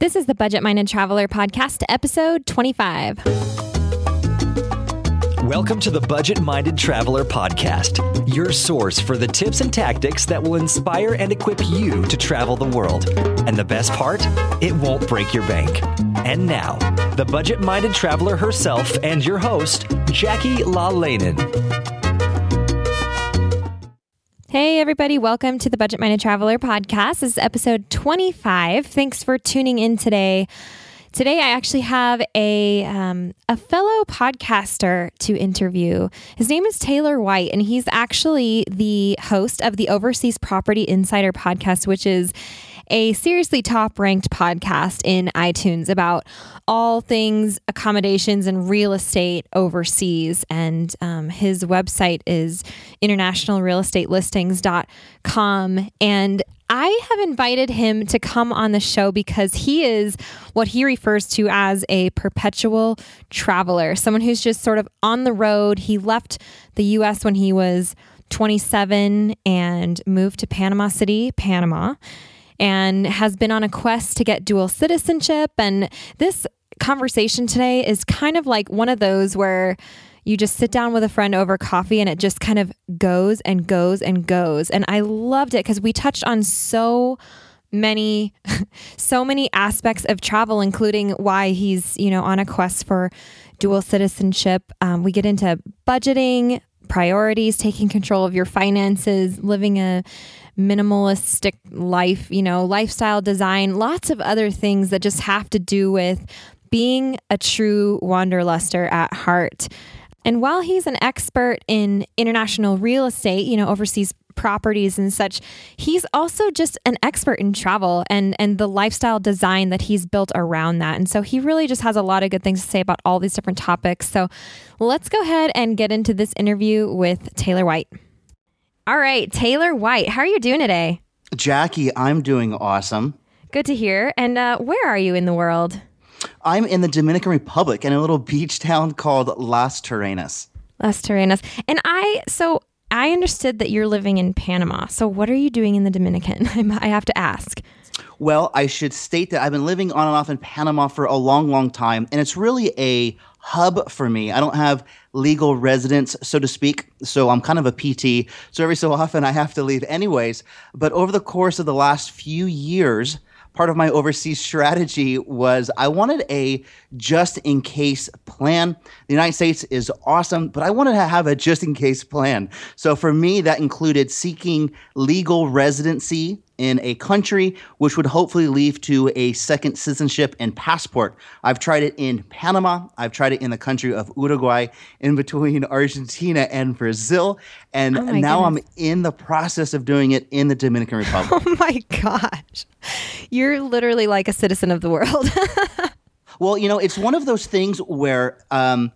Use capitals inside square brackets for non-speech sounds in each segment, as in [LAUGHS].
This is the Budget Minded Traveler Podcast, episode 25. Welcome to the Budget Minded Traveler Podcast, your source for the tips and tactics that will inspire and equip you to travel the world. And the best part, it won't break your bank. And now, the Budget Minded Traveler herself and your host, Jackie LaLanen. Hey, everybody, welcome to the Budget Minded Traveler podcast. This is episode 25. Thanks for tuning in today. Today, I actually have a um, a fellow podcaster to interview. His name is Taylor White, and he's actually the host of the Overseas Property Insider podcast, which is a seriously top ranked podcast in iTunes about all things accommodations and real estate overseas. And um, his website is internationalrealestatelistings.com. And I have invited him to come on the show because he is what he refers to as a perpetual traveler, someone who's just sort of on the road. He left the US when he was 27 and moved to Panama City, Panama and has been on a quest to get dual citizenship. And this conversation today is kind of like one of those where you just sit down with a friend over coffee and it just kind of goes and goes and goes. And I loved it because we touched on so many [LAUGHS] so many aspects of travel including why he's you know on a quest for dual citizenship um, we get into budgeting priorities taking control of your finances living a minimalistic life, you know, lifestyle design, lots of other things that just have to do with being a true wanderluster at heart. And while he's an expert in international real estate, you know, overseas properties and such, he's also just an expert in travel and and the lifestyle design that he's built around that. And so he really just has a lot of good things to say about all these different topics. So let's go ahead and get into this interview with Taylor White. All right, Taylor White, how are you doing today? Jackie, I'm doing awesome. Good to hear. And uh, where are you in the world? I'm in the Dominican Republic in a little beach town called Las Terrenas. Las Terrenas. And I, so I understood that you're living in Panama. So what are you doing in the Dominican? [LAUGHS] I have to ask. Well, I should state that I've been living on and off in Panama for a long, long time, and it's really a hub for me. I don't have legal residence, so to speak. So I'm kind of a PT. So every so often I have to leave anyways. But over the course of the last few years, part of my overseas strategy was I wanted a just in case plan. The United States is awesome, but I wanted to have a just in case plan. So for me, that included seeking legal residency in a country, which would hopefully lead to a second citizenship and passport. I've tried it in Panama. I've tried it in the country of Uruguay, in between [LAUGHS] Argentina and Brazil. And oh now goodness. I'm in the process of doing it in the Dominican [LAUGHS] Republic. Oh my gosh. You're literally like a citizen of the world. [LAUGHS] well, you know, it's one of those things where, um,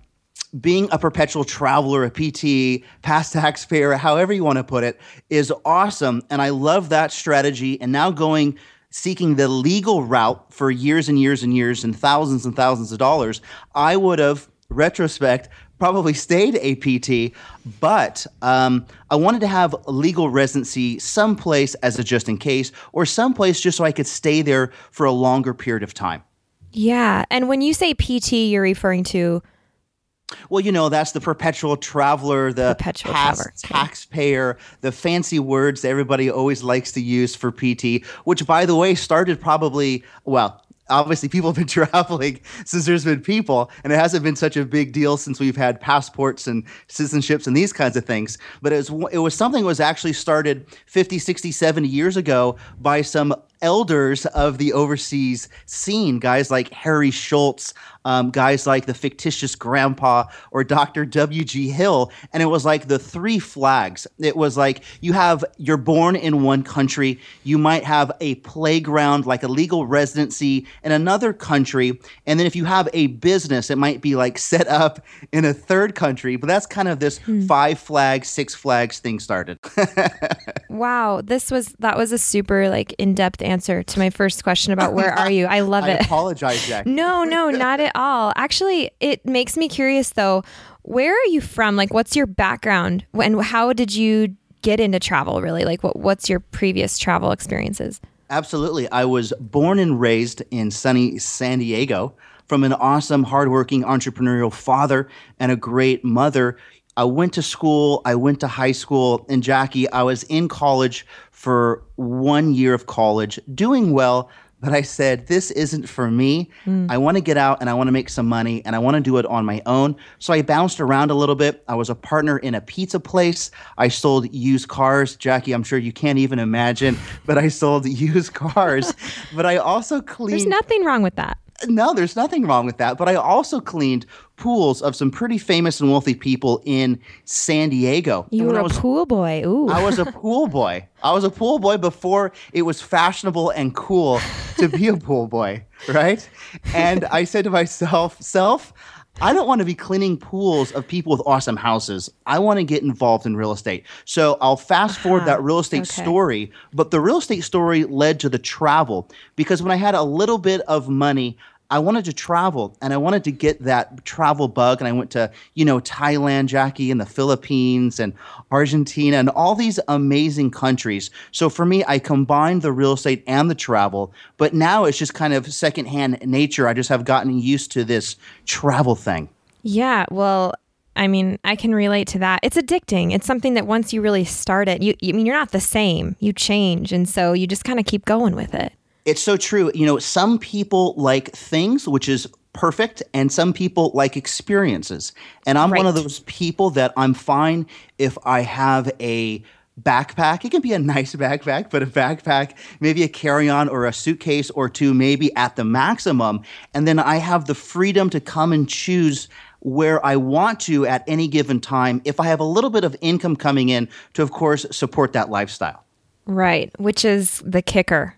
being a perpetual traveler, a PT, past [LAUGHS] taxpayer, however you want to put it, is awesome. And I love that strategy. And now going seeking the legal route for years and years and years and thousands and thousands of dollars, I would have, retrospect, probably stayed a PT, but um, I wanted to have legal residency someplace as a just in case, or someplace just so I could stay there for a longer period of time. Yeah. And when you say PT, you're referring to well, you know, that's the perpetual traveler, the perpetual traveler. taxpayer, the fancy words that everybody always likes to use for PT, which, by the way, started probably, well, obviously people have been [LAUGHS] traveling since there's been people and it hasn't been such a big deal since we've had passports and citizenships and these kinds of things but it was it was something that was actually started 50 60 70 years ago by some elders of the overseas scene, guys like Harry Schultz, um, guys like the fictitious grandpa or Dr. W.G. Hill. And it was like the three flags. It was like you have, you're born in one country, you might have a playground, like a legal residency in another country. And then if you have a business, it might be like set up in a third country. But that's kind of this hmm. five flags, six flags thing started. [LAUGHS] wow. This was, that was a super like in depth answer to my first question about where are you. I love [LAUGHS] I it. I apologize, Jack. [LAUGHS] no, no, not at all. Actually, it makes me curious though. Where are you from? Like, what's your background? And how did you get into travel? Really, like, what what's your previous travel experiences? Absolutely. I was born and raised in sunny San Diego from an awesome, hardworking entrepreneurial father and a great mother. I went to school, I went to high school, and Jackie, I was in college for one year of college, doing well, but I said, this isn't for me. Mm. I want to get out and I want to make some money and I want to do it on my own. So I bounced around a little bit. I was a partner in a pizza place. I sold used cars. Jackie, I'm sure you can't even imagine, but I sold [LAUGHS] used cars. [LAUGHS] but I also cleaned. There's nothing wrong with that no, there's nothing wrong with that. But I also cleaned pools of some pretty famous and wealthy people in San Diego. You were a was, pool boy. Ooh. I was a [LAUGHS] pool boy. I was a pool boy before it was fashionable and cool to be a pool boy, right? And I said to myself, self, I don't want to be cleaning pools of people with awesome houses. I want to get involved in real estate. So I'll fast forward that uh-huh. real estate okay. story, but the real estate story led to the travel because when I had a little bit of money, I wanted to travel and I wanted to get that travel bug. And I went to, you know, Thailand, Jackie, and the Philippines and Argentina and all these amazing countries. So for me, I combined the real estate and the travel. But now it's just kind of secondhand nature. I just have gotten used to this travel thing. Yeah. Well, I mean, I can relate to that. It's addicting. It's something that once you really start it, you, I mean, you're not the same. You change. And so you just kind of keep going with it. It's so true. You know, some people like things, which is perfect, and some people like experiences. And I'm right. one of those people that I'm fine if I have a backpack. It can be a nice [LAUGHS] backpack, but a backpack, maybe a carry on or a suitcase or two, maybe at the maximum. And then I have the freedom to come and choose where I want to at any given time if I have a little bit of income coming in to, of course, support that lifestyle. Right, which is the kicker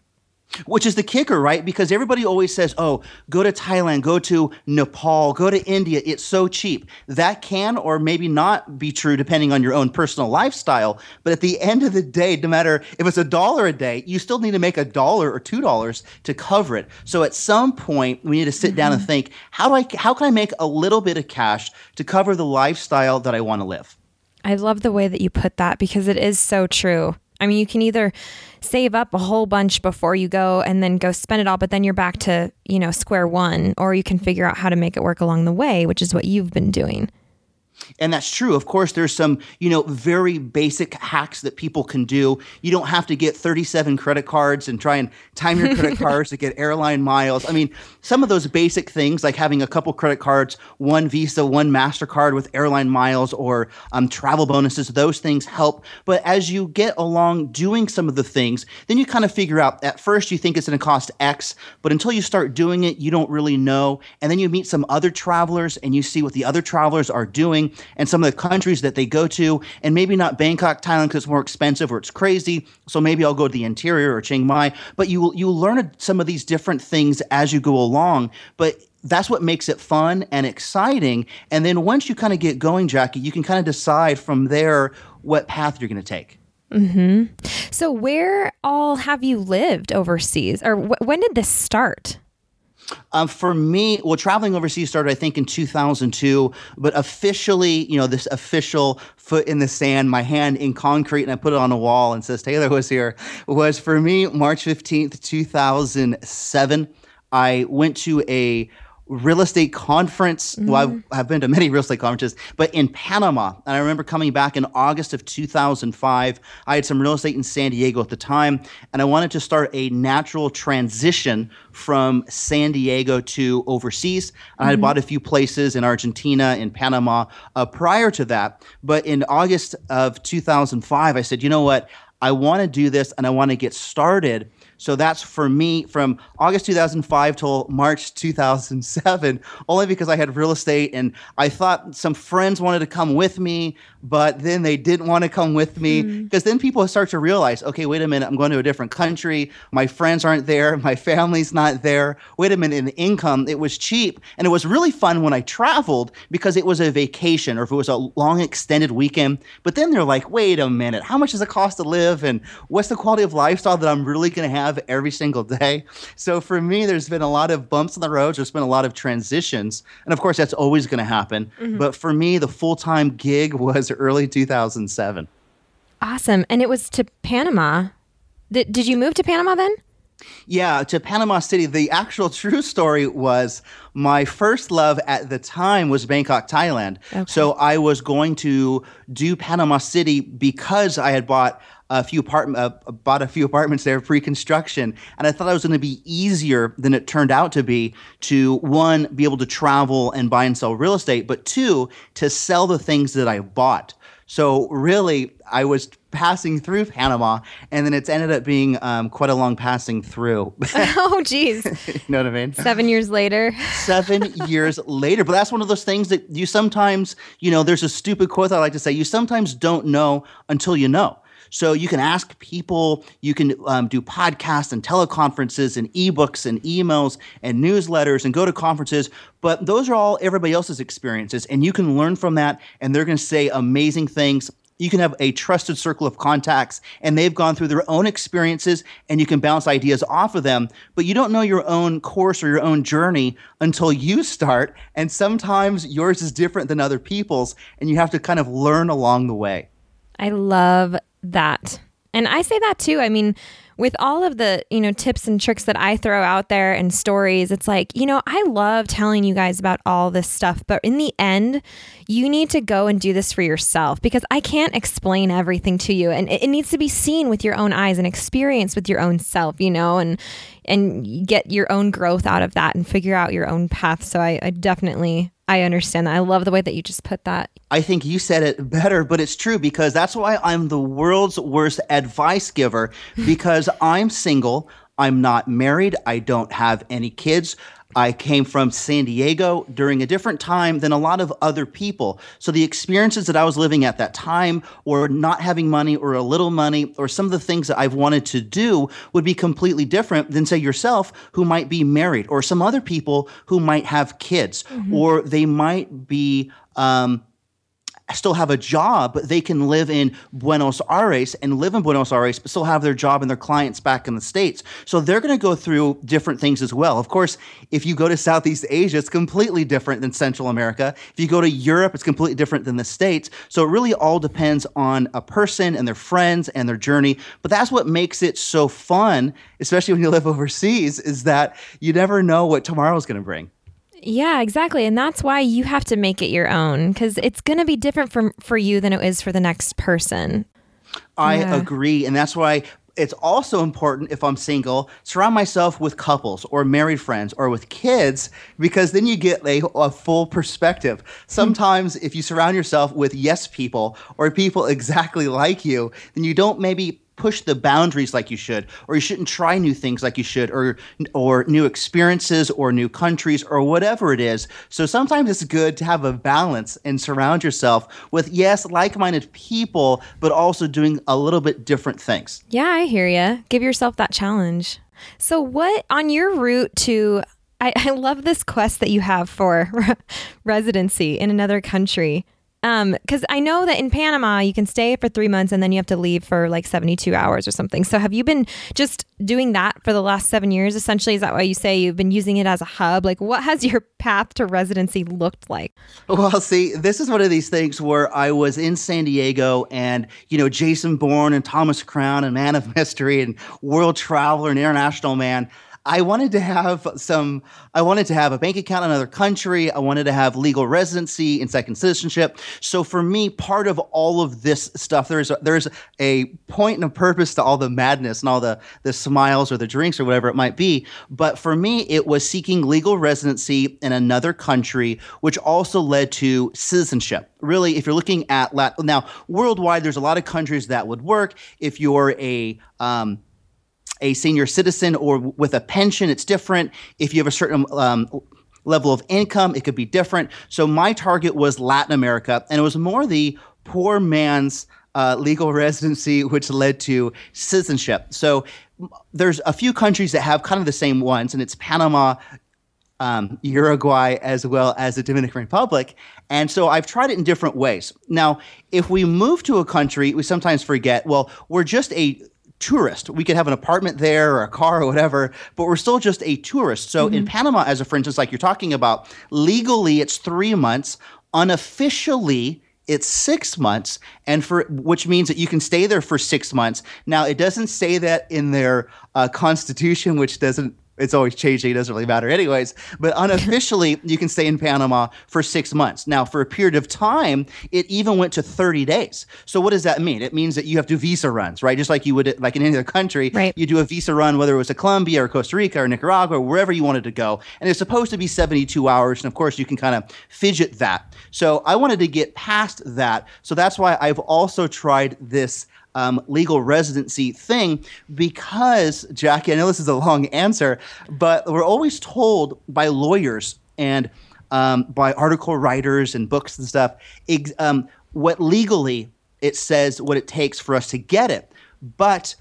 which is the kicker, right? Because everybody always says, oh, go to Thailand, go to Nepal, go to India. It's so cheap. That can or maybe not be true depending on your own personal lifestyle. But at the end of the day, no matter if it's a dollar a day, you still need to make a dollar or two dollars to cover it. So at some point, we need to sit mm-hmm. down and mm-hmm. think, how do I, how can I make a little bit of cash to cover the lifestyle that I want to live? I love the way that you put that because it is so true. I mean, you can either save up a whole bunch before you go and then go spend it all, but then you're back to, you know, square one, or you can figure out how to make it work along the way, which is what you've been doing. And that's true. Of course, there's some, you know, very basic hacks that people can do. You don't have to get 37 credit cards and try and time your credit [LAUGHS] cards to get airline miles. I mean, some of those basic things like having a couple credit cards, one Visa, one MasterCard with airline miles or um, travel bonuses, those things help. But as you get along doing some of the things, then you kind of figure out at first you think it's going to cost X, but until you start doing it, you don't really know. And then you meet some other travelers and you see what the other travelers are doing and some of the countries that they go to, and maybe not Bangkok, Thailand, because it's more expensive or it's crazy. So maybe I'll go to the interior or Chiang Mai. But you you learn some of these different things as you go along. But that's what makes it fun and exciting. And then once you kind of get going, Jackie, you can kind of decide from there what path you're going to take. Hmm. So, where all have you lived overseas, or wh- when did this start? Um, for me, well, traveling overseas started, I think, in 2002, but officially, you know, this official foot in the sand, my hand in concrete, and I put it on a wall and says Taylor was here, was for me March 15th, 2007. I went to a real estate conference. Mm-hmm. Well, I've, mm-hmm. I've, been to many real estate conferences, but in Panama. And I remember coming back in August of 2005. I had some real estate in San Diego at the time, and I wanted to start a natural transition from San Diego to overseas. Mm-hmm. I had bought a few places in Argentina, in Panama uh, prior to that. But in August of 2005, I said, you know what? I want to do this and I want to get started. So that's for me from August 2005 till March 2007, only because I had real estate and I thought some friends wanted to come with me, but then they didn't want to come with me because mm. then people start to realize, okay, wait a minute, I'm going to a different country. My friends aren't there. [LAUGHS] My family's not there. Wait a minute, in income, it was cheap. And it was really fun when I traveled because it was a vacation or if it was a long extended weekend. But then they're like, wait a minute, how much does it cost to live? And what's the quality of lifestyle that I'm really going to have every single day? So for me, there's been a lot of bumps in the road. There's been a lot of transitions. And of course, that's always going to happen. Mm-hmm. But for me, the full time gig was early 2007. Awesome. And it was to Panama. Did, did you move to Panama then? Yeah, to Panama City. The actual true story was my first love at the time was Bangkok, Thailand. Okay. So I was going to do Panama City because I had bought a few apartment uh, bought a few apartments there pre-construction and i thought it was going to be easier than it turned out to be to one be able to travel and buy and sell real estate but two to sell the things that i bought so really i was passing through Panama, and then it's ended up being um, quite a long passing through. [LAUGHS] oh, geez. [LAUGHS] you know what I mean? Seven years later. Seven [LAUGHS] years later. But that's one of those things that you sometimes, you know, there's a stupid quote I like to say you sometimes don't know until you know. So you can ask people, you can um, do podcasts and teleconferences and ebooks and emails and newsletters and go to conferences. But those are all everybody else's experiences. And you can learn from that. And they're going to say amazing things you can have a trusted circle of contacts and they've gone through their own experiences and you can bounce ideas off of them but you don't know your own course or your own journey until you start and sometimes yours is different than other people's and you have to kind of learn along the way i love that. And i say that too. I mean with all of the, you know, tips and tricks that I throw out there and stories, it's like, you know, I love telling you guys about all this stuff, but in the end, you need to go and do this for yourself because I can't explain everything to you. And it, needs to be seen with your own eyes and experienced with your own self, you know, and and get your own growth out of that and figure out your own path. So I, I definitely I understand that. I love the way that you just put that. I think you said it better, but it's true because that's why I'm the world's worst advice giver because I'm single. I'm not married. I don't have any kids. I came from San Diego during a different time than a lot of other people. So the experiences that I was living at that time, or not having money, or a little money, or some of the things that I've wanted to do would be completely different than, say, yourself, who might be married, or some other people who might have kids, mm-hmm. or they might be. Um, still have a job, but they can live in Buenos Aires and live in Buenos Aires, but still have their job and their clients back in the States. So they're going to go through different things as well. Of course, if you go to Southeast Asia, it's completely different than Central America. If you go to Europe, it's completely different than the States. So it really all depends on a person and their friends and their journey. But that's what makes it so fun, especially when you live overseas, is that you never know what tomorrow is going to bring. Yeah, exactly. And that's why you have to make it your own because it's going to be different for, for you than it is for the next person. I yeah. agree. And that's why it's also important if I'm single, surround myself with couples or married friends or with kids because then you get a, a full perspective. Hmm. Sometimes if you surround yourself with yes people or people [LAUGHS] exactly like you, then you don't maybe push the boundaries like you should or you shouldn't try new things like you should or or new experiences or new countries or whatever it is. So sometimes it's good to have a balance and surround yourself with yes like-minded people but also doing a little bit different things. Yeah i hear you give yourself that challenge. So what on your route to I, [LAUGHS] I love this quest that you have for [LAUGHS] residency in another country because um, I know that in Panama you can stay for three months and then you have to leave for like 72 hours or something. So have you been just doing that for the last seven years? Essentially, is that why you say you've been using it as a hub? Like, what has your path to residency looked like? Well, see, this is one of these things where I was in San Diego and, you know, Jason Bourne and Thomas Crown and Man of Mystery and World Traveler and International Man. I wanted to have some, I wanted to have a bank account in another country. I wanted to have legal residency and second citizenship. So for me, part of all of this stuff, there's a, there's a point and a purpose to all the madness and all the, the smiles or the drinks or whatever it might be. But for me, it was seeking legal residency in another country, which also led to citizenship. Really, if you're looking at Latin, now worldwide, there's a lot of countries that would work. If you're a, um, a senior citizen or with a pension, it's different. If you have a certain um, level of income, it could be different. So my target was Latin America, and it was more the poor man's uh, legal [LAUGHS] residency, which led to citizenship. So there's a few countries that have kind of the same ones, and it's Panama, um, Uruguay, as well as the Dominican Republic. And so I've tried it in different ways. Now, if we move to a country, we sometimes forget, well, we're just a tourist. We could have an apartment there or a car or whatever, but we're still just a tourist. So mm-hmm. in Panama, as a for instance, like you're talking about, legally it's three months. Unofficially, it's six months, and for which means that you can stay there for six months. Now, it doesn't say that in their uh, constitution, which doesn't it's always changing. It doesn't really matter, anyways. But [LAUGHS] unofficially, you can stay in Panama for six months. Now, for a period of time, it even went to 30 days. So, what does that mean? It means that you have to visa runs, right? Just like you would, like in any other country, right. you do a visa run, whether it was to Colombia or Costa Rica or Nicaragua or wherever you wanted to go. And it's supposed to be 72 hours. And of course, you can kind of fidget that. So, I wanted to get past that. So, that's why I've also tried this um, legal residency thing because, Jackie, I know this is a long answer, but we're always told by lawyers and um, by article writers and books and stuff ex- um, what legally it says what it takes for us to get it. But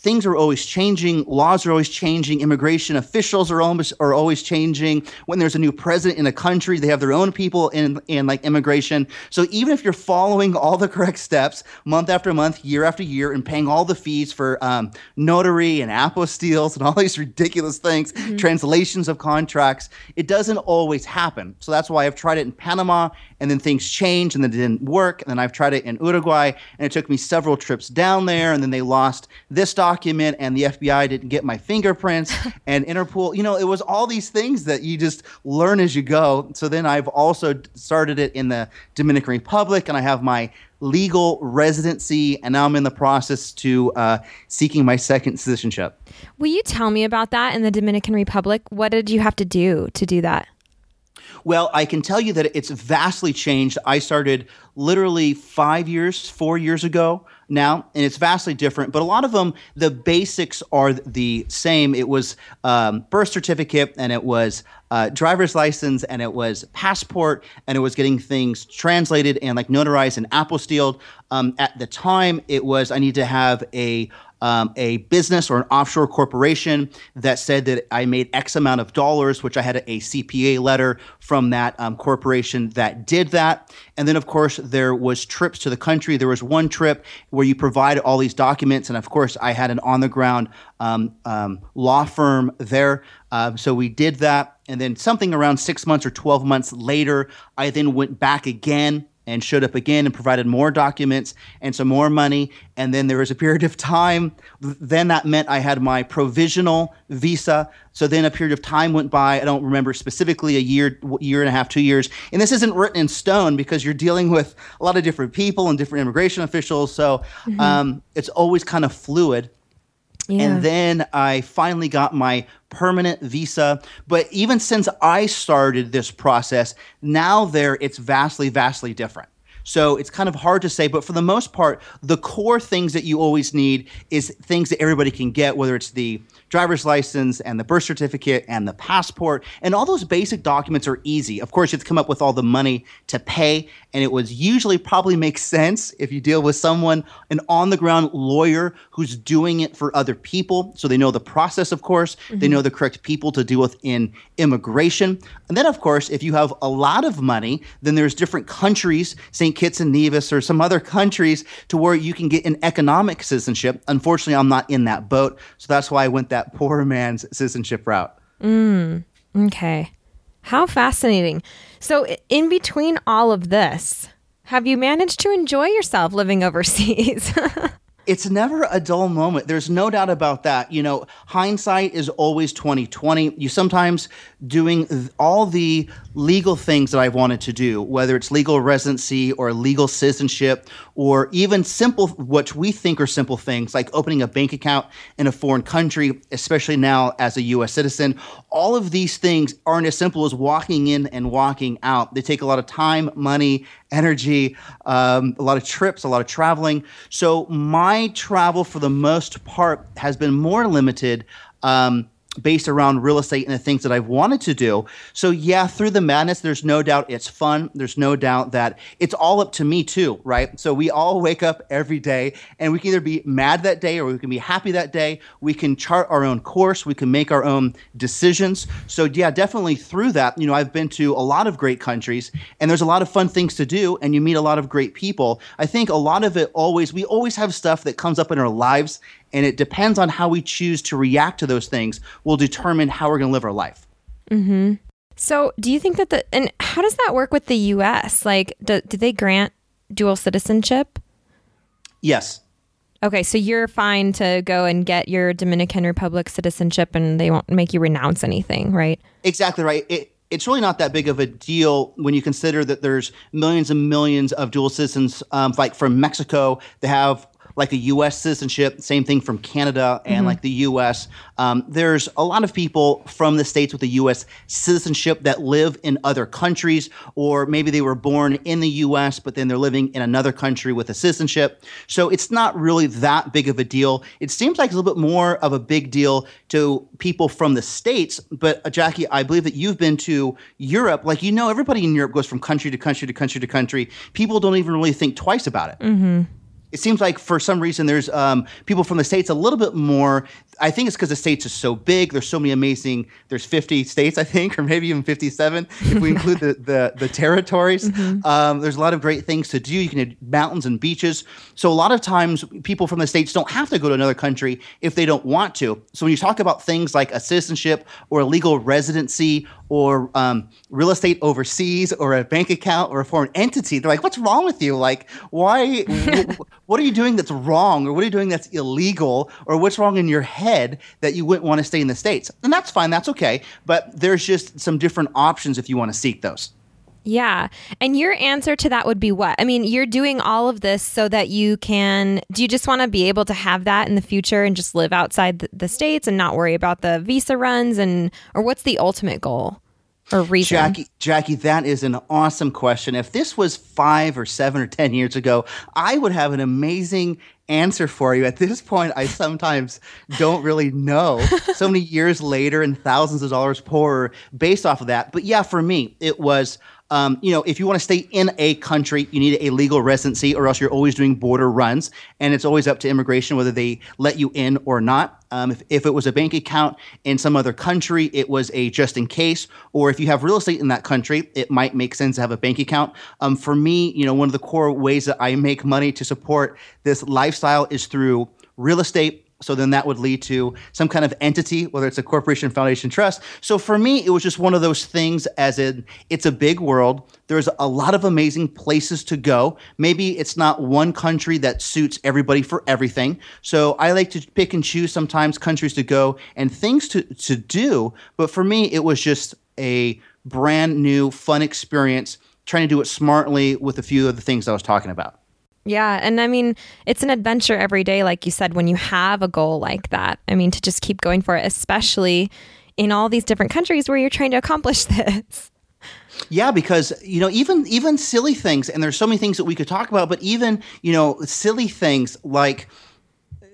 things are always changing. Laws are always changing. Immigration officials are almost are always changing. When there's a new president in a country, they have their own people in in like immigration. So even if you're following all the correct steps, month after month, year after year, and paying all the fees for um, notary and apostilles and all these ridiculous things, mm-hmm. translations of contracts, it doesn't always happen. So that's why I've tried it in Panama, and then things changed, and then it didn't work. And then I've tried it in Uruguay, and it took me several trips down there, and then they lost this document document and the FBI didn't get my fingerprints [LAUGHS] and Interpol. You know, it was all these things that you just learn as you go. So then I've also started it in the Dominican Republic and I have my legal residency and now I'm in the process to uh, seeking my second citizenship. Will you tell me about that in the Dominican Republic? What did you have to do to do that? Well, I can tell you that it's vastly changed. I started literally five years, four years ago now, and it's vastly different. But a lot of them, the basics are the same. It was um, birth certificate, and it was uh, driver's license, and it was passport, and it was getting things translated and like notarized and apostilled. Um, at the time, it was I need to have a um, a business or an offshore corporation that said that I made X amount of dollars, which I had a, a CPA letter from that um, corporation that did that. And then, of course, there was trips to the country. There was one trip where you provide all these documents, and of course, I had an on the ground um, um, law firm there. Uh, so we did that. And then something around six months or 12 months later, I then went back again and showed up again and provided more documents and some more money. And then there was a period of time. Then that meant I had my provisional visa. So then a period of time went by. I don't remember specifically a year, year and a half, two years. And this isn't written in stone because you're dealing with a lot of different people and different immigration officials. So mm-hmm. um, it's always kind of fluid. Yeah. And then I finally got my permanent visa. But even since I started this process, now there it's vastly, vastly different. So it's kind of hard to say, but for the most part, the core things that you always need is things that everybody can get, whether it's the driver's license and the birth certificate and the passport. And all those basic documents are easy. Of course, you have to come up with all the money to pay. And it was usually probably makes sense if you deal with someone, an on the ground lawyer who's doing it for other people. So they know the process, of course. Mm-hmm. They know the correct people to deal with in immigration. And then, of course, if you have a lot of money, then there's different countries, St. Kitts and Nevis or some other countries, to where you can get an economic citizenship. Unfortunately, I'm not in that boat. So that's why I went that that poor man's citizenship route. Mm, okay. How fascinating. So, in between all of this, have you managed to enjoy yourself living overseas? [LAUGHS] it's never a dull moment. There's no doubt about that. You know, hindsight is always 2020. You sometimes doing all the legal things that I've wanted to do, whether it's legal residency or legal citizenship, or even simple, what we think are simple things like opening a bank account in a foreign country, especially now as a US citizen. All of these things aren't as simple as walking in and walking out. They take a lot of time, money, energy, um, a lot of trips, a lot of traveling. So my travel, for the most part, has been more limited. Um, based around real estate and the things that I've wanted to do. So yeah, through the madness, there's no doubt it's fun. There's no doubt that it's all up to me too, right? So we all wake up every day and we can either be mad that day or we can be happy that day. We can chart our own course. We can make our own decisions. So yeah, definitely through that, you know, I've been to a lot of great countries and there's a lot of fun things to do and you meet a lot of great people. I think a lot of it always, we always have stuff that comes up in our lives and it depends on how we choose to react to those things will determine how we're going to live our life. Mm-hmm. So, do you think that the and how does that work with the U.S.? Like, do, do they grant dual citizenship? Yes. Okay, so you're fine to go and get your Dominican Republic citizenship and they won't make you renounce anything, right? Exactly right. It, it's really not that big of a deal when you consider that there's millions and millions of dual citizens, um, like from Mexico, they have like a U.S. citizenship. Same thing from Canada and mm-hmm. like the U.S. Um, there's a lot of people from the states with a U.S. citizenship that live in other countries, or maybe they were born in the U.S. but then they're living in another country with a citizenship. So it's not really that big of a deal. It seems like it's a little bit more of a big deal to people from the states. But uh, Jackie, I believe that you've been to Europe. Like you know, everybody in Europe goes from country to country to country to country. People don't even really think twice about it. Mm-hmm it seems like for some reason there's um, people from the states a little bit more I think it's because the states are so big. There's so many amazing. There's 50 states, I think, [LAUGHS] or maybe even 57 if we include the the, the territories. [LAUGHS] Mm-hmm. Um, there's a lot of great things to do. You can have mountains and beaches. So a lot of times, people from the states don't have to go to another country if they don't want to. So when you talk about things like a citizenship or a legal residency or um, real estate overseas or a bank account or a foreign entity, they're like, "What's wrong with you? Like, why? [LAUGHS] what are you doing that's wrong, or what are you doing that's illegal, or what's wrong in your head?" that you wouldn't want to stay in the States. And that's fine, that's okay. But there's just some different options if you want to seek those. Yeah. And your answer to that would be what? I mean, you're doing all of this so that you can. Do you just want to be able to have that in the future and just live outside the states and not worry about the visa runs? And, or what's the ultimate goal? Or reason? Jackie, Jackie, that is an awesome question. If this was five or seven or 10 years ago, I would have an amazing answer for you. At this point, I sometimes don't really know. [LAUGHS] So many years later and thousands of dollars poorer based off of that. But yeah, for me, it was um, you know, if you want to stay in a country, you need a legal residency, or else you're always doing border runs, and it's always up to immigration whether they let you in or not. Um, if, if it was a bank account in some other country, it was a just in case. Or if you have real estate in that country, it might make sense to have a bank account. Um, for me, you know, one of the core ways that I make money to support this lifestyle is through real estate so then that would lead to some kind of entity, whether it's a corporation, foundation, trust. So for me, it was just one of those things as in it's a big world. There's a lot of amazing places to go. Maybe it's not one country that suits everybody for everything. So I like to pick and choose sometimes countries to go and things to, to do. But for me, it was just a brand new, fun experience, trying to do it smartly with a few of the things I was talking about. Yeah. And I mean, it's an adventure every day, like you said, when you have a goal like that. I mean, to just keep going for it, especially in all these different countries where you're trying to accomplish [LAUGHS] this. Yeah, because you know, even even silly things, and there's so many things that we could talk about, but even you know, silly things like uh,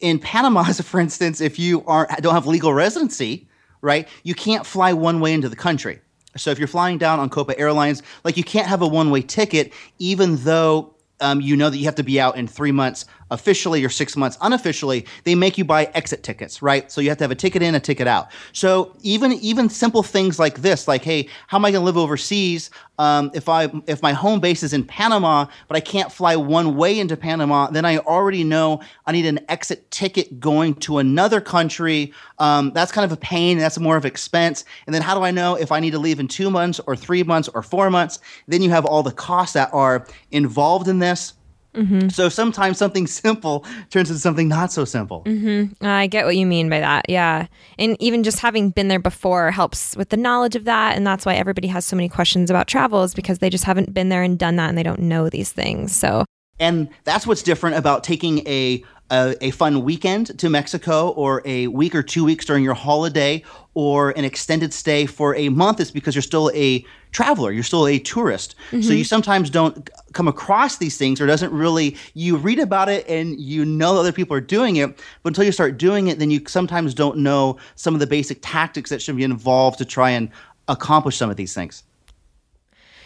in Panama, [LAUGHS] for instance, if you aren't don't have legal residency, right, you can't fly one way into the country. So if you're flying down on Copa Airlines, like you can't have a one way ticket, even though um, you know that you have to be out in three months officially or six months unofficially they make you buy exit tickets right? So you have to have a ticket in a ticket out. So even even simple things like this like hey how am i going to live overseas um, if i if my home base is in panama but i can't fly one way into panama then i already know i need an exit ticket going to another country. Um, that's kind of a pain that's more of expense. And then how do i know if i need to leave in two months or three months or four months? Then you have all the costs that are involved in this Mm-hmm. So sometimes something simple turns into something not so simple. Mm-hmm. I get what you mean by that. Yeah. And even just having been there before helps with the knowledge of that. And that's why everybody has so many questions about travel is because they just haven't been there and done that and they don't know these things. So, and that's what's different about taking a a, a, fun weekend to Mexico or a week or two weeks during your holiday or an extended stay for a month is because you're still a traveler, you're still a tourist. Mm-hmm. So you sometimes don't come across these things or doesn't really, you read about it and you know other people are doing it, but until you start doing it, then you sometimes don't know some of the basic tactics that should be involved to try and accomplish some of these things.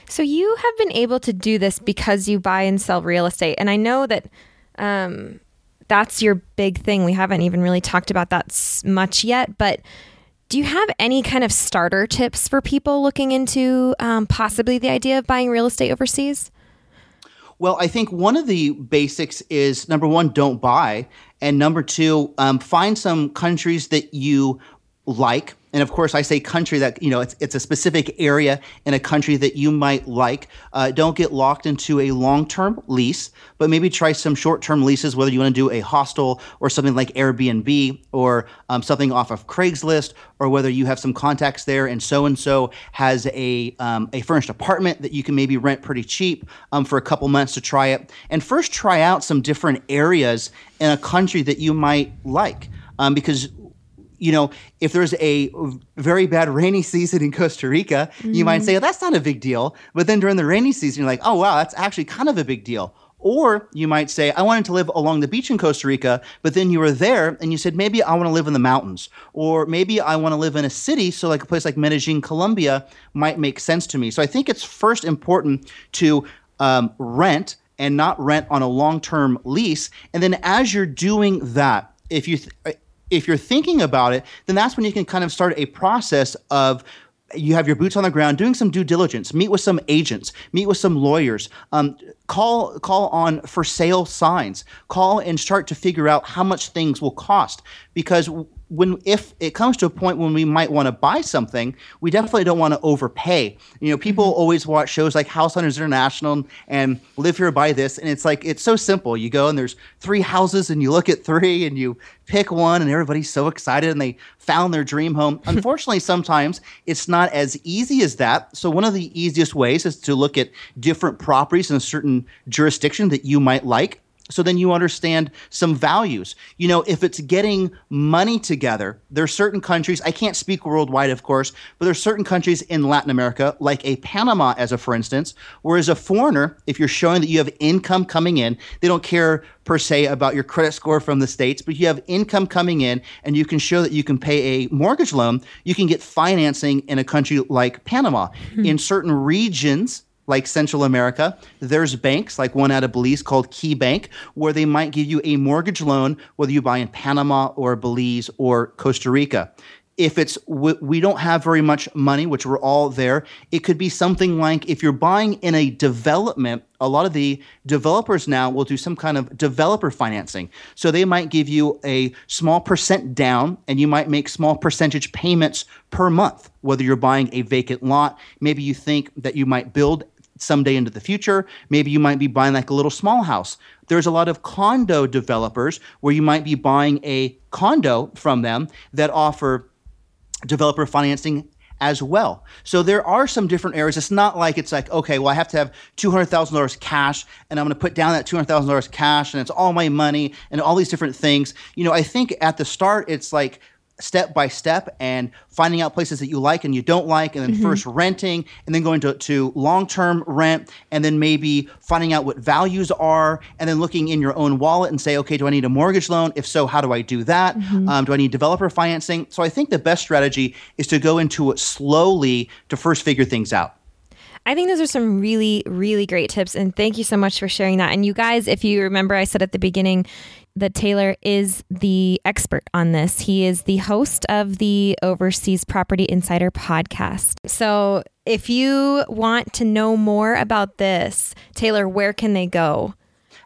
So you have been able to do this because you buy and sell real estate. And I know that um, that's your big thing. We haven't even really talked about that much yet, but do you have any kind of starter tips for people looking into um, possibly the idea of buying real estate overseas? Well, I think one of the basics is number one, don't buy. And number two, um, find some countries that you like and of course, I say country that, you know, it's, it's a specific area in a country that you might like. Uh, don't get locked into a long term lease, but maybe try some short term leases, whether you want to do a hostel or something like Airbnb or um, something off of Craigslist, or whether you have some contacts there and so and so has a, um, a furnished apartment that you can maybe rent pretty cheap um, for a couple months to try it. And first, try out some different areas in a country that you might like. Um, because you know, if there's a very bad rainy season in Costa Rica, mm-hmm. you might say, oh, that's not a big deal. But then during the rainy season, you're like, oh, wow, that's actually kind of a big deal. Or you might say, I wanted to live along the beach in Costa Rica, but then you were there and you said, maybe I want to live in the mountains. Or maybe I want to live in a city. So, like a place like Medellin, Colombia might make sense to me. So, I think it's first important to um, rent and not rent on a long term lease. And then as you're doing that, if you th- if you're thinking about it, then that's when you can kind of start a process of you have your boots on the ground doing some due diligence meet with some agents meet with some lawyers um, call call on for sale signs call and start to figure out how much things will cost. Because when if it comes to a point when we might want to buy something, we definitely don't want to overpay. You know, people mm-hmm. always watch shows like House Hunters International and Live Here Buy This, and it's like it's so simple. You go and there's three houses, and you look at three, and you pick one, and everybody's so excited, and they found their dream home. [LAUGHS] Unfortunately, sometimes it's not as easy as that. So one of the easiest ways is to look at different properties in a certain jurisdiction that you might like so then you understand some values. You know, if it's getting money together, there are certain countries, I can't speak worldwide, of course, but there are certain countries in Latin America, like a Panama, as a for instance, where as a foreigner, if you're showing that you have income coming in, they don't care per se about your credit score from the States, but you have income coming in and you can show that you can pay a mortgage loan, you can get financing in a country like Panama. Hmm. In certain regions, like Central America, there's banks like one out of Belize called Key Bank, where they might give you a mortgage loan, whether you buy in Panama or Belize or Costa Rica. If it's we don't have very much money, which we're all there, it could be something like if you're buying in a development, a lot of the developers now will do some kind of developer financing. So they might give you a small percent down and you might make small percentage payments per month, whether you're buying a vacant lot. Maybe you think that you might build someday into the future. Maybe you might be buying like a little small house. There's a lot of condo developers where you might be buying a condo from them that offer developer financing as well. So there are some different areas. It's not like it's like, okay, well, I have to have $200,000 cash and I'm going to put down that $200,000 cash and it's all my money and all these different things. You know, I think at the start, it's like step by step and finding out places that you like and you don't like, and then mm-hmm. first renting, and then going to, to long term rent, and then maybe finding out what values are, and then looking in your own wallet and say, okay, do I need a mortgage loan? If so, how do I do that? Mm-hmm. Um, do I need developer financing? So I think the best strategy is to go into it slowly to first figure things out. I think those are some really, really great tips. And thank you so much for sharing that. And you guys, if you remember, I said at the beginning, that Taylor is the expert on this. He is the host of the Overseas Property Insider podcast. So, if you want to know more about this, Taylor, where can they go?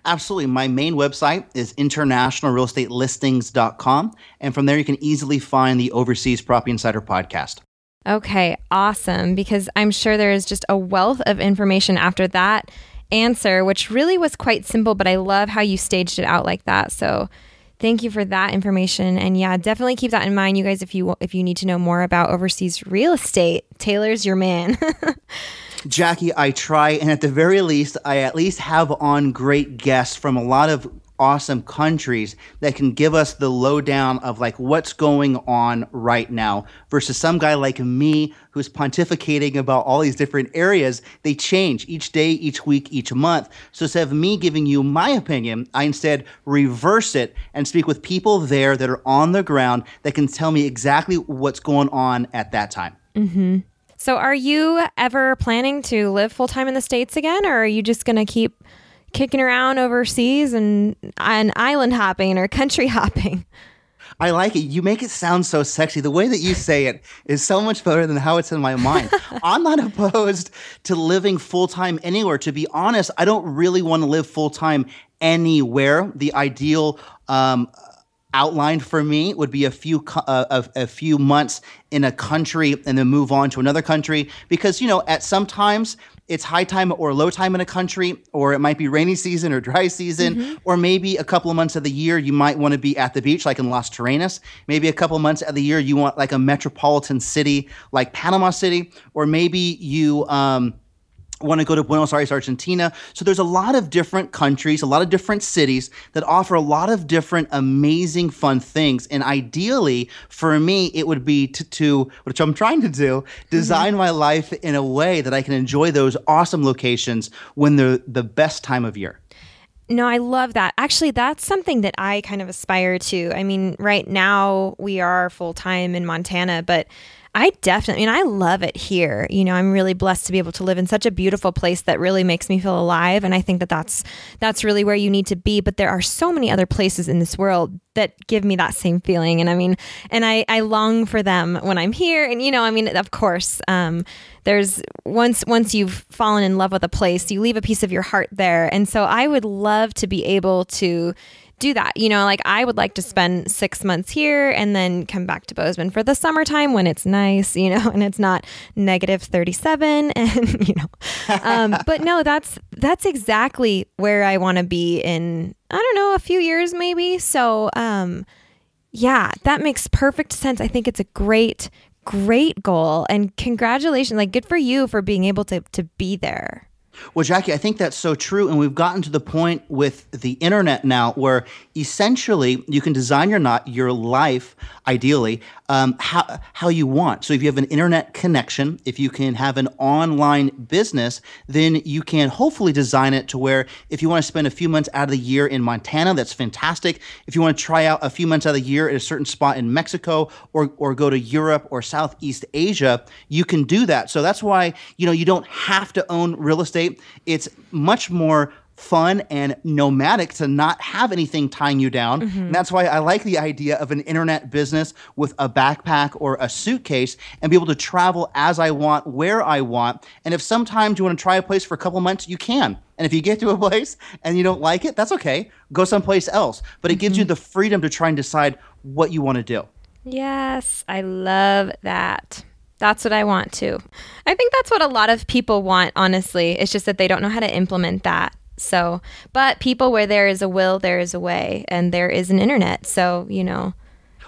Absolutely. My main website is internationalrealestatelistings.com. And from there, you can easily find the Overseas Property Insider podcast. Okay, awesome. Because I'm sure there is just a wealth of information after that answer, which really was quite simple, but I love how you staged it out like that. So thank you for that information. And yeah, definitely keep that in mind, you guys. If you if you need to know more about overseas real estate, Taylor's your man. [LAUGHS] Jackie, I try, and at the very least, I at least have on great guests from a lot of awesome countries that can give us the lowdown of like what's going on right now versus some guy like me who's pontificating about all these different areas. They change each day each week each month. So instead of me giving you my opinion i instead reverse it and speak with people there that are on the ground that can tell me exactly what's going on at that time. Mm-hmm. so are you ever planning to live full-time in the states again or are you just going to keep kicking around overseas and and island hopping or country [LAUGHS] hopping. I like it. You make it sound so sexy. The way that you say it is so much better than how it's in my mind. [LAUGHS] I'm not opposed to living full time anywhere. To be honest, I don't really want to live full time anywhere. The ideal um, outlined for me would be a few uh, a, a, few months in a country and then move on to another country because you know at some times it's high time or low time in a country or it might be rainy season or dry season mm-hmm. or maybe a couple of months of the year you might want to be at the beach like in Las Terrenas maybe a couple of months of the year you want like a metropolitan city like Panama City or maybe you um, want to go to Buenos Aires, Argentina. So there's a lot of different countries, a lot of different cities that offer a lot of different amazing fun things. And ideally, for me, it would be to, to which I'm trying to do, design mm-hmm. my life in a way that I can enjoy those awesome locations when they're the best time of year. No, I love that. Actually, that's something that I kind of aspire to. I mean, right now we are full time in Montana, but I definitely, I and I love it here. You know, I'm really blessed to be able to live in such a beautiful place that really makes me feel alive. And I think that that's that's really where you need to be. But there are so many other places in this world that give me that same feeling. And I mean, and I I long for them when I'm here. And you know, I mean, of course, um, there's once once you've fallen in love with a place, you leave a piece of your heart there. And so I would love to be able to do that. You know, like I would like to spend six months here and then come back to Bozeman for the summertime when it's nice, you know, [LAUGHS] and it's not negative 37 [LAUGHS] and, you know, um, [LAUGHS] but no, that's, that's exactly where I want to be in, I don't know, a few years maybe. So, um, yeah, that makes perfect sense. I think it's a great, great goal and congratulations. Like good for you for being able to, to be there. Well, Jackie, I think that's so true. And we've gotten to the point with the internet now where essentially you can design your not your life ideally um, how, how you want. So if you have an internet connection, if you can have an online business, then you can hopefully design it to where if you want to spend a few months out of the year in Montana, that's fantastic. If you want to try out a few months out of the year at a certain spot in Mexico or, or go to Europe or Southeast Asia, you can do that. So that's why, you know, you don't have to own real estate. It's much more fun and nomadic to not have anything tying you down. Mm-hmm. And that's why I like the idea of an internet business with a backpack or a suitcase and be able to travel as I want, where I want. And if sometimes you want to try a place for a couple months, you can. And if you get to a place and you don't like it, that's okay. Go someplace else. But it mm-hmm. gives you mm-hmm. the freedom to try and decide what you want to do. Yes, I love that. That's what I want too. I think that's what a lot of people want, honestly. It's just that they don't know how to implement that. So, but people where there is a will, there is a way, and there is an internet. So, you know.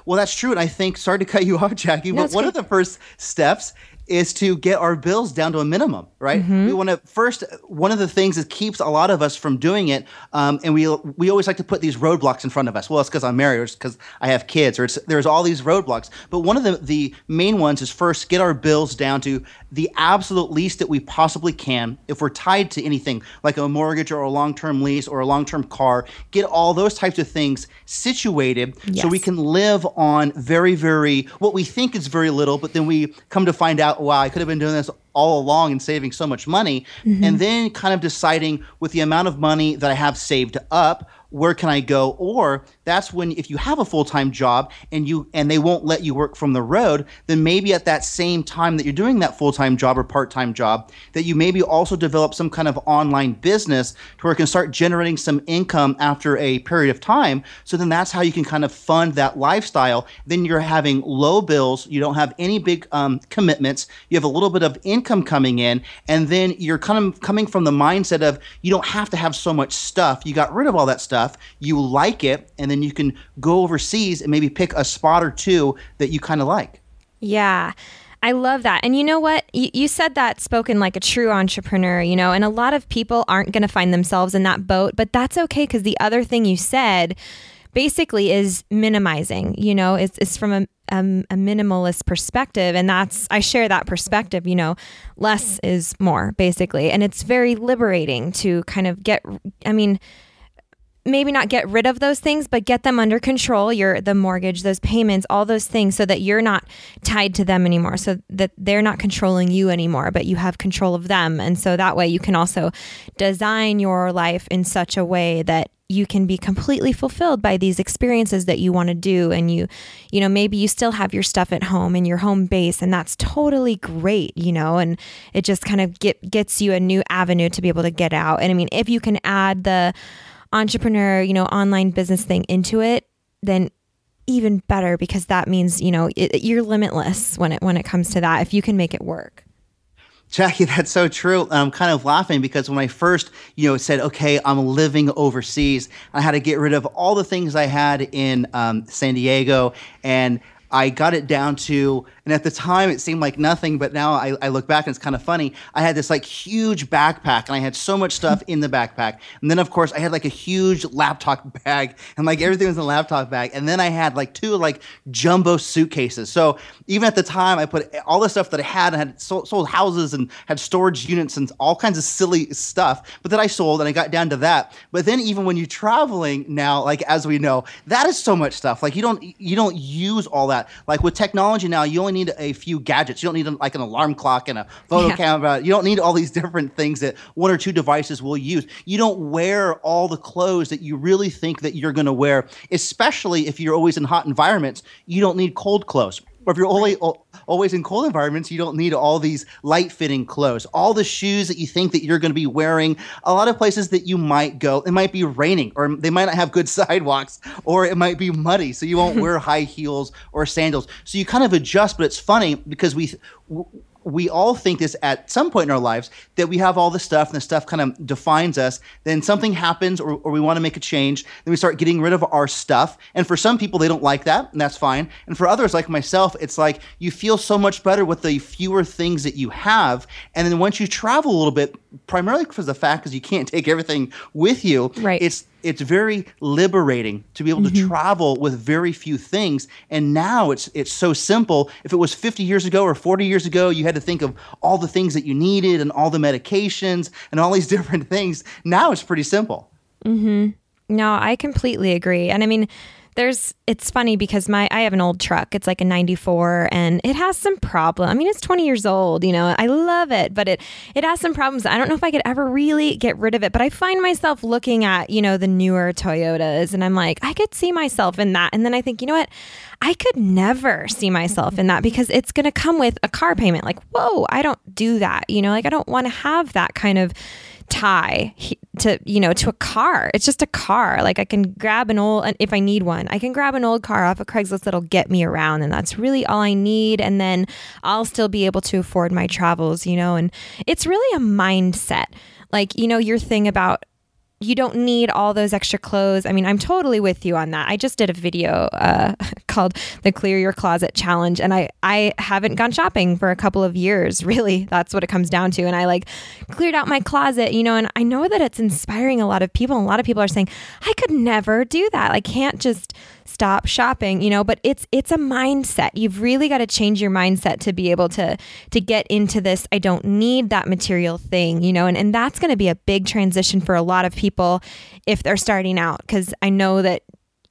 Well, that's true. And I think, sorry to cut you off, Jackie, no, but one good. of the first steps is to get our bills down to a minimum, right? Mm-hmm. We want to first. One of the things that keeps a lot of us from doing it, um, and we we always like to put these roadblocks in front of us. Well, it's because I'm married, or it's because I have kids, or it's there's all these roadblocks. But one of the the main ones is first get our bills down to the absolute least that we possibly can. If we're tied to anything like a mortgage or a long term lease or a long term car, get all those types of things situated yes. so we can live on very very what we think is very little, but then we come to find out wow, I could have been doing this all along and saving so much money. Mm-hmm. And then kind of deciding with the amount of money that I have saved up, where can I go? Or that's when if you have a full-time job and you and they won't let you work from the road, then maybe at that same time that you're doing that full-time job or part-time job, that you maybe also develop some kind of online business to where it can start generating some income after a period of time. So then that's how you can kind of fund that lifestyle. Then you're having low bills, you don't have any big um, commitments, you have a little bit of income coming in, and then you're kind of coming from the mindset of you don't have to have so much stuff. You got rid of all that stuff, you like it, and then you can go overseas and maybe pick a spot or two that you kind of like. Yeah. I love that. And you know what? You, you, said that spoken like a true entrepreneur, you know, and a lot of people aren't going to find themselves in that boat, but that's okay because the other thing you said basically is minimizing, you know, it's, it's from a, a, a minimalist perspective. And that's, I share that perspective, you know, less is more basically. And it's very liberating to kind of get, I mean, maybe not get rid of those things, but get them under control. Your the mortgage, those payments, all those things, so that you're not tied to them anymore. So that they're not controlling you anymore, but you have control of them. And so that way you can also design your life in such a way that you can be completely fulfilled by these experiences that you want to do and you you know maybe you still have your stuff at home in your home base and that's totally great you know and it just kind of get gets you a new avenue to be able to get out and i mean if you can add the entrepreneur, you know, online business thing into it, then even better because that means you know it, you're limitless when it when it comes to that if you can make it work Jackie, [LAUGHS] that's so true. I'm kind of laughing because when I first, you know, said, okay, I'm living overseas, I had to get rid of all the things I had in um, San Diego and I got it down to, and at the time it seemed like nothing, but now I, I, look back and it's kind of funny. I had this like huge backpack and I had so much stuff in the backpack. And then, of course, I had like a huge laptop bag and like everything was in the laptop bag. And then I had like two like jumbo suitcases. So even at the time, I put all the stuff that I had, I had sold, sold houses and had storage units and all kinds of silly stuff, but that I sold and I got down to that. But then even when you're traveling now, like as we know, that is so much stuff. Like you don't, you don't use all that that. Like with technology now, you only need a few gadgets. You don't need like an alarm clock and a photo yeah. camera. You don't need all these different things that one or two devices will use. You don't wear all the clothes that you really think that you're going to wear, especially if you're always in hot environments. You don't need cold clothes. Or if you're only always in cold environments, you don't need all these light fitting clothes. All the shoes that you think that you're going to be wearing, a lot of places that you might go, it might be raining or they might not have good [LAUGHS] sidewalks or it might be muddy. So you won't [LAUGHS] wear high heels or sandals. So you kind of adjust, but it's funny because we we all think this at some point in our lives that we have all the stuff and the stuff kind of defines us. Then something happens or, or we want to make a change. Then we start getting rid of our stuff. And for some people, they don't like that, and that's fine. And for others, like myself, it's like you feel so much better with the fewer things that you have. And then once you travel a little bit, primarily because the fact is you can't take everything with you, right. it's it's very liberating to be able mm-hmm. to travel with very few things. And now it's it's so simple. If it was 50 years ago or 40 years ago, you had to think of all the things that you needed and all the medications and all these [LAUGHS] different things. Now it's pretty simple. Mm-hmm. No, I completely agree. And I mean, there's it's funny because my I have an old truck. It's like a 94 and it has some problem. I mean, it's 20 years old, you know. I love it, but it it has some problems. I don't know if I could ever really get rid of it, but I find myself looking at, you know, the newer Toyotas and I'm like, I could see myself in that. And then I think, you know what? I could never see myself in that because it's going to come with a car payment. Like, whoa, I don't do that. You know, like I don't want to have that kind of tie to you know to a car. It's just a car. Like i can grab an old if i need one i can grab an old car off of craigslist that'll get me around and that's really all i need and then i'll still be able to afford my travels you know and it's really a mindset. Like you know your thing about you don't need all those extra clothes. I mean, I'm totally with you on that. I just did a video uh, [LAUGHS] called the Clear Your Closet Challenge, and I I haven't gone shopping for a couple of years. [LAUGHS] Really, that's what it comes down to. And I like cleared out my closet, you know. And I know that it's inspiring a lot of people. And a lot of people are saying, I could never do that. I can't just stop shopping, you know, but it's it's a mindset. You've really got to change your mindset to be able to to get into this I don't need that material thing, you know, and and that's going to be a big transition for a lot of people if they're starting out cuz I know that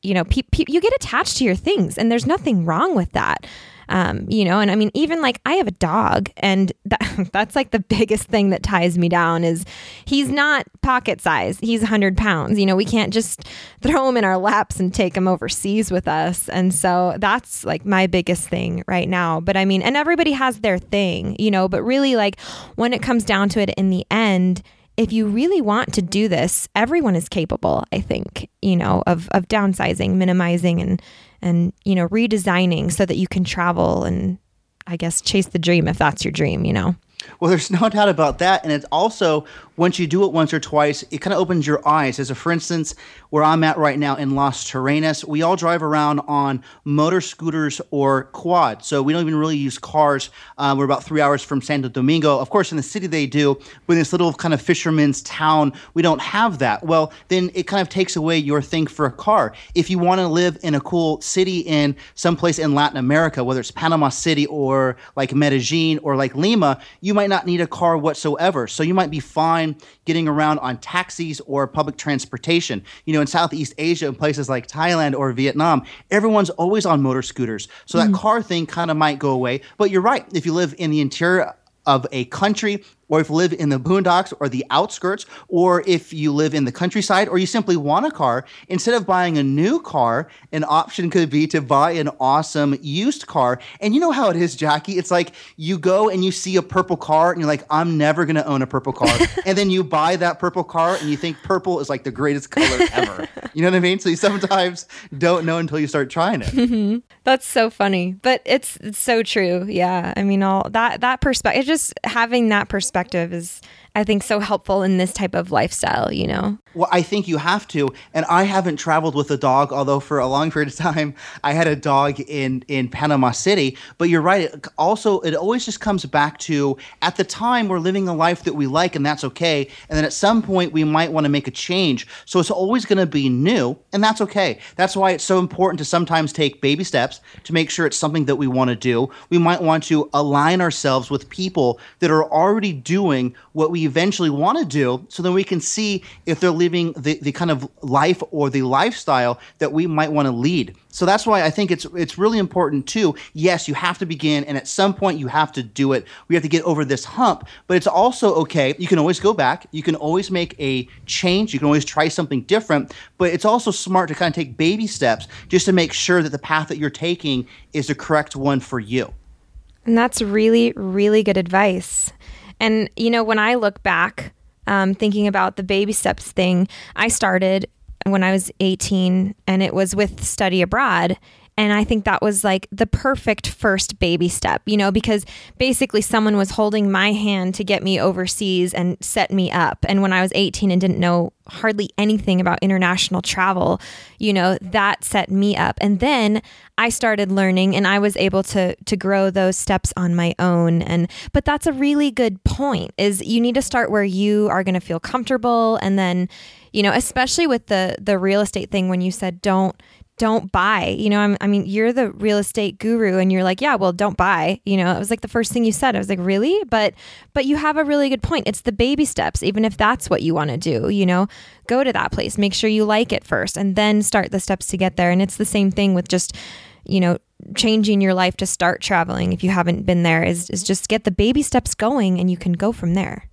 you know, pe- pe- you get attached to your things and there's nothing wrong with that. Um, you know, and I mean, even like I have a dog, and [LAUGHS] that, that's like the biggest thing that ties me down is he's not pocket size. He's 100 pounds. You know, we can't just throw him in our laps and take him overseas with us. And so that's like my biggest thing right now. But I mean, and everybody has their thing, you know, but really, like when it comes down to it in the end, if you really want to do this, everyone is capable, I think, you know, of, of downsizing, minimizing and and you know redesigning so that you can travel and I guess chase the dream if that's your dream, you know. Well, there's no doubt about that. And it's also, once you do it once or twice, it kind of opens your eyes. As a, for instance, where I'm at right now in Las Terrenas, we all drive around on motor scooters or quads. So we don't even really use cars. Uh, we're about three hours from Santo Domingo. Of course, in the city they do, but in this little kind of fisherman's town, we don't have that. Well, then it kind of takes away your thing for a car. If you want to live in a cool city in someplace in Latin America, whether it's Panama City or like Medellin or like Lima, you might not need a car whatsoever. So you might be fine getting around on taxis or public transportation. You know, in Southeast Asia, in places like Thailand or Vietnam, everyone's always on motor scooters. So mm. that car thing kind of might go away. But you're right. If you live in the interior of a country or if you live in the boondocks or the outskirts, or if you live in the countryside, or you simply want a car, instead of buying a new car, an option could be to buy an awesome used car. And you know how it is, Jackie? It's like you go and you see a purple car and you're like, I'm never going to own a purple car. [LAUGHS] and then you buy that purple car and you think purple is like the greatest color ever. You know what I mean? So you sometimes don't know until you start trying it. Mm-hmm. That's so funny, but it's, it's so true. Yeah. I mean, all that, that perspective, just having that perspective is I think so helpful in this type of lifestyle, you know? Well, I think you have to. And I haven't traveled with a dog, although for a long [LAUGHS] period of time I had a dog in in Panama City. But you're right. It also, it always just comes back to at the time we're living a life that we like, and that's okay. And then at some point we might want to make a change. So it's always going to be new, and that's okay. That's why it's so important to sometimes take baby steps to make sure it's something that we want to do. We might want to align ourselves with people that are already doing what we eventually want to do so then we can see if they're living the, the kind of life or the lifestyle that we might want to lead. So that's why I think it's it's really important too. Yes, you have to begin and at some point you have to do it. We have to get over this hump, but it's also okay. You can always go back. You can always make a change. You can always try something different, but it's also smart to kind of take baby steps just to make sure that the path that you're taking is the correct one for you. And that's really really good advice. And, you know, when I look back, um, thinking about the baby steps thing, I started when I was 18 and it was with study abroad. And I think that was like the perfect first baby step, you know, because basically someone was holding my hand to get me overseas and set me up. And when I was 18 and didn't know hardly anything about international travel, you know, that set me up. And then I started learning and I was able to to grow those steps on my own. And but that's a really good point is you need to start where you are going to feel comfortable and then, you know, especially with the the real estate thing when you said don't don't buy. You know, I'm, i mean, you're the real estate guru and you're like, yeah, well, don't buy. You know, it was like the first thing you said. I was like, really? But, but you have a really good point. It's the baby steps, even if that's what you want to do, you know, go to that place, make sure you like it first and then start the steps to get there. And it's the same thing with just, you know, changing your life to start traveling if you haven't been there is, is just get the baby steps going and you can go from there.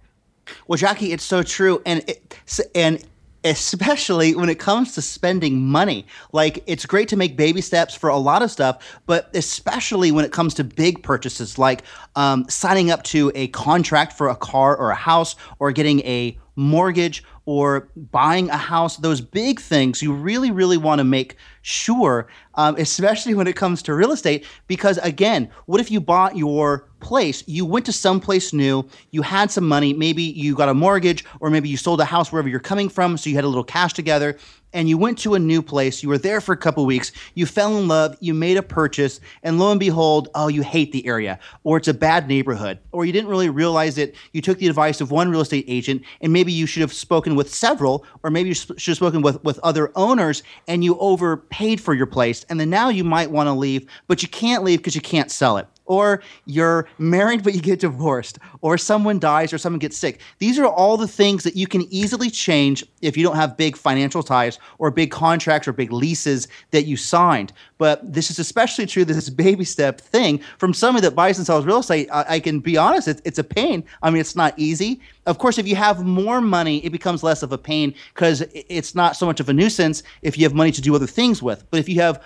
Well, Jackie, it's so true, and it, and especially when it comes to spending money. Like, it's great to make baby steps for a lot of stuff, but especially when it comes to big purchases like um, signing up to a contract for a car or a house or getting a mortgage or buying a house, those big things, you really, really want to make sure, um, especially when it comes to real estate, because again, what if you bought your place, you went to some place new, you had some money, maybe you got a mortgage, or maybe you sold a house wherever you're coming from, so you had a little cash together, and you went to a new place, you were there for a couple weeks, you fell in love, you made a purchase, and lo and behold, oh, you hate the area, or it's a bad neighborhood, or you didn't really realize it. You took the advice of one real estate agent, and maybe you should have spoken with several, or maybe you should have spoken with, with other owners, and you overpaid for your place, and then now you might want to leave, but you can't leave because you can't sell it or you're married but you get divorced, or someone dies or someone gets sick. These are all the things that you can easily change if you don't have big financial ties or big contracts or big leases that you signed. But this is especially true, this baby step thing. From someone that buys and sells real estate, I, I can be honest, it's a pain. I mean, it's not easy. Of course, if you have more money, it becomes less of a pain because it's not so much of a nuisance if you have money to do other things with. But if you have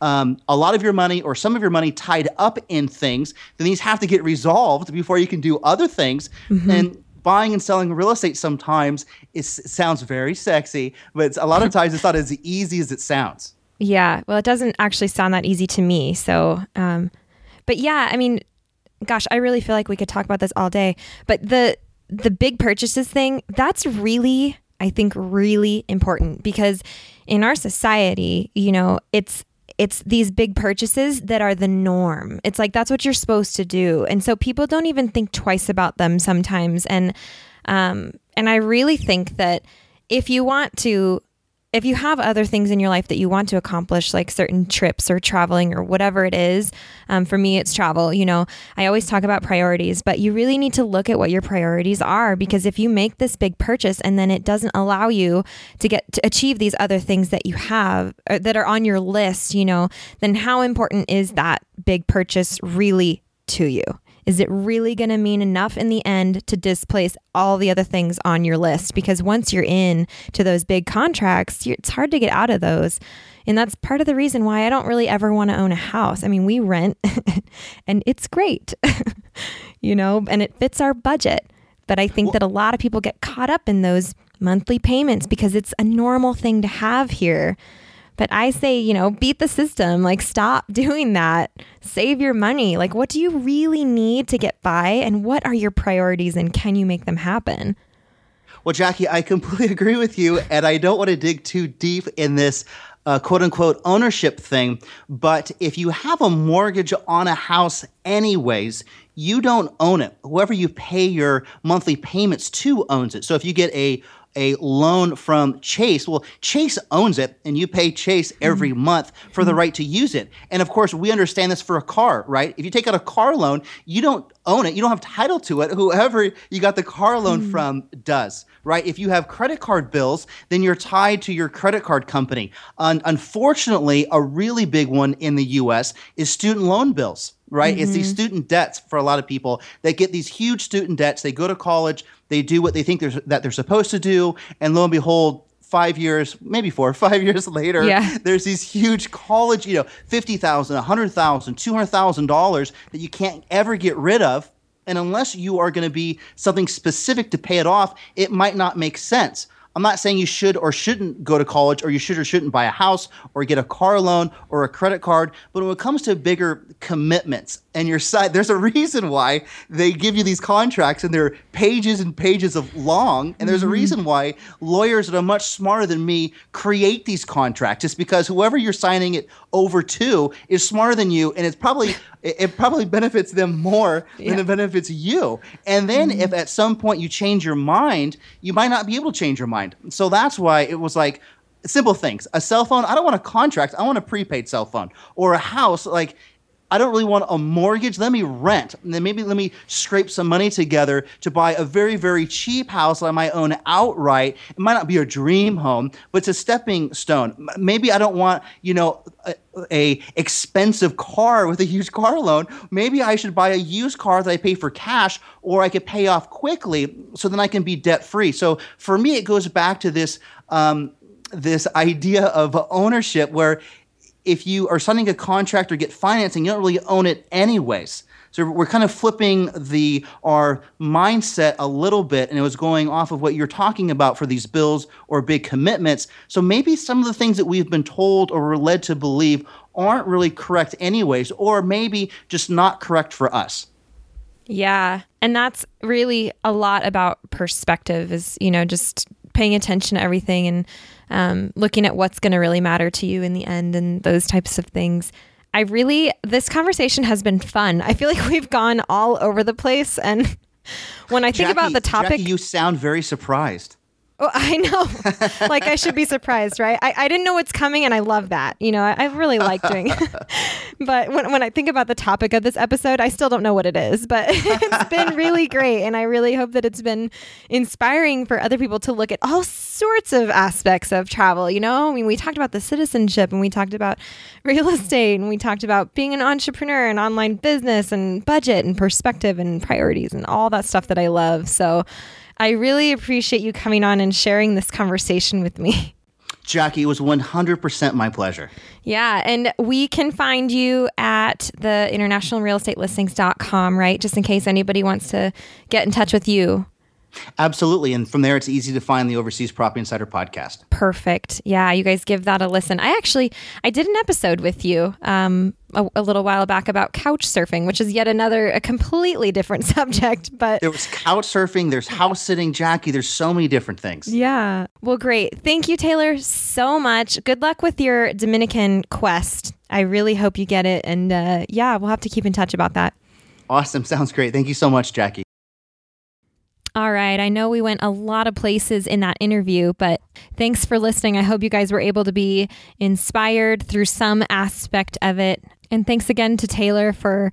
um, a lot of your money or some of your money tied up in things, then these have to get resolved before you can do other things. Mm-hmm. And buying and selling real estate sometimes it sounds very sexy, but a lot of times it's not as easy as it sounds. Yeah, well, it doesn't actually sound that easy to me. So, um, but yeah, I mean, gosh, I really feel like we could talk about this all day. But the the big purchases thing, that's really, I think, really important because in our society, you know, it's it's these big purchases that are the norm. It's like that's what you're supposed to do. And so people don't even think twice about them sometimes and um and I really think that if you want to if you have other things in your life that you want to accomplish, like certain trips or traveling or whatever it is, um, for me, it's travel. You know, I always talk about priorities, but you really need to look at what your priorities are because if you make this big purchase and then it doesn't allow you to get to achieve these other things that you have uh, that are on your list, you know, then how important is that big purchase really to you? Is it really going to mean enough in the end to displace all the other things on your list? Because once you're in to those big contracts, it's hard to get out of those. And that's part of the reason why I don't really ever want to own a house. I mean, we rent [LAUGHS] and it's great, [LAUGHS] you know, and it fits our budget. But I think well, that a lot of people get caught up in those monthly payments because it's a normal thing to have here. But I say, you know, beat the system. Like, stop [LAUGHS] doing that. Save your money. Like, what do you really need to get by? And what are your priorities? And can you make them happen? Well, Jackie, I completely [LAUGHS] agree with you. And I don't want to dig too deep in this uh, quote unquote ownership thing. But if you have a mortgage on a house, anyways, you don't own it. Whoever you pay your monthly payments to owns it. So if you get a a loan from Chase. Well, Chase owns it, and you pay Chase every mm-hmm. month for the mm-hmm. right to use it. And of course, we understand this for a car, right? If you take out a car loan, you don't own it, you don't have title to it. Whoever you got the car loan mm. from does, right? If you have credit card bills, then you're tied to your credit card company. Un- unfortunately, a really big one in the US is student loan bills right? Mm-hmm. It's these mm-hmm. student debts for a lot of people. They get these huge student debts. They go to college, they do what they think they're, that they're supposed to do, and lo and behold, five years, maybe four, [LAUGHS] five years later, yeah. there's these huge college, you know, $50,000, $100,000, $200,000 that you can't ever get rid of. And unless you are going to be something specific to pay it off, it might not make sense. I'm not saying you should or shouldn't go to college or you should or shouldn't buy a house or get a car loan or a credit card. But when it comes to bigger commitments and your side, there's a [LAUGHS] reason why they give you these contracts and they're pages and pages of long. And there's mm-hmm. a reason why lawyers that are much smarter than me create these contracts. It's because whoever you're signing it over to is smarter than you. And it's probably [LAUGHS] it, probably benefits them more yeah. than it benefits you. And then mm-hmm. if at some point you change your mind, you might not be able to change your mind. So that's why it was like simple things. A cell phone, I don't want a contract. I want a prepaid cell phone. Or a house, like I don't really want a mortgage. Let me rent. And then maybe let me scrape some money together to buy a very, very cheap house that I might own outright. It might not be a dream home, but it's a stepping stone. Maybe I don't want, you know, a, a expensive car with a huge car loan. Maybe I should buy a used car that I pay for cash or I could pay off quickly so then I can be debt free. So for me, it goes back to this um, this idea of ownership where if you are signing a contract or get financing, you don't really own it anyways. So we're kind of flipping the our mindset a little bit, and it was going off of what you're talking about for these bills or big commitments. So maybe some of the things that we've been told or we're led to believe aren't really correct anyways, or maybe just not correct for us. Yeah. And that's really a lot about perspective is, you know, just paying attention to everything and um, looking at what's going to really matter to you in the end and those types of things. I really, this conversation has been fun. I feel like [LAUGHS] we've gone all over the place. And [LAUGHS] when I think Jackie, about the topic, Jackie, you sound very surprised. Oh, [LAUGHS] I know. like I should be surprised, right? I, I didn't know what's coming and I love that. You know, I, I really like doing it. [LAUGHS] But when, when I think about the topic of this episode, I still don't know what it is. But [LAUGHS] it's been really great. And I really hope that it's been inspiring for other people to look at all sorts of aspects of travel. You know, I mean, we talked about the citizenship and we talked about real estate and we talked about being an entrepreneur and online business and budget and perspective and priorities and all that stuff that I love. So I really appreciate you coming on and sharing this conversation with me. [LAUGHS] Jackie, it was 100% my pleasure. Yeah. And we can find you at the internationalrealestatelistings.com, right? Just in case anybody wants to get in touch with you. Absolutely. And from there, it's easy to find the Overseas Property Insider podcast. Perfect. Yeah, you guys give that a listen. I actually, I did an episode with you um, a, a, little while back about couch surfing, which is yet another, a completely different [LAUGHS] subject. But there was couch surfing, there's house sitting, Jackie, there's so many different things. Yeah. Well, great. Thank you, Taylor, so much. Good luck with your Dominican quest. I really hope you get it. And uh, yeah, we'll have to keep in touch about that. Awesome. Sounds great. Thank you so much, Jackie. All right. I know we went a lot of places in that interview, but thanks for listening. I hope you guys were able to be inspired through some aspect of it. And thanks again to Taylor for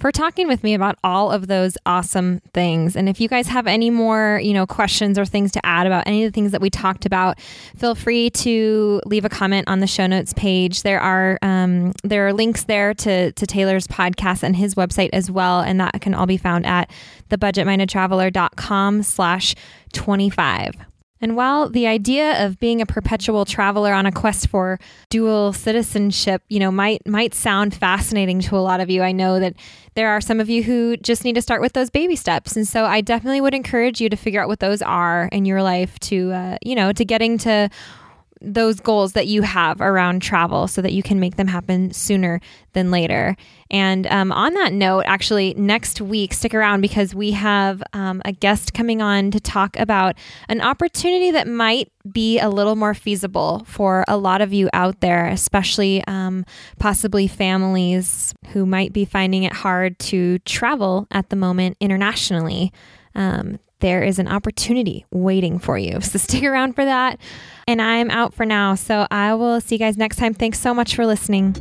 for talking with me about all of those awesome things. And if you guys have any more, you know, questions or things to add about any of the things that we talked about, feel free to leave a comment on the show notes page. There are um, there are links there to to Taylor's podcast and his website as well, and that can all be found at thebudgetmindedtraveler.com slash 25. And while the idea of being a perpetual traveler on a quest for dual citizenship, you know, might might sound fascinating to a lot of you, I know that there are some of you who just need to start with those baby steps. And so I definitely would encourage you to figure out what those are in your life to uh, you know, to getting to those goals that you have around travel so that you can make them happen sooner than later. And um, on that note, actually, next week, stick around because we have um, a guest coming on to talk about an opportunity that might be a little more feasible for a lot of you out there, especially um, possibly families who might be finding it hard to travel at the moment internationally. Um, there is an opportunity waiting for you. [LAUGHS] So stick around for that. And I'm out for now. So I will see you guys next time. Thanks so much for listening.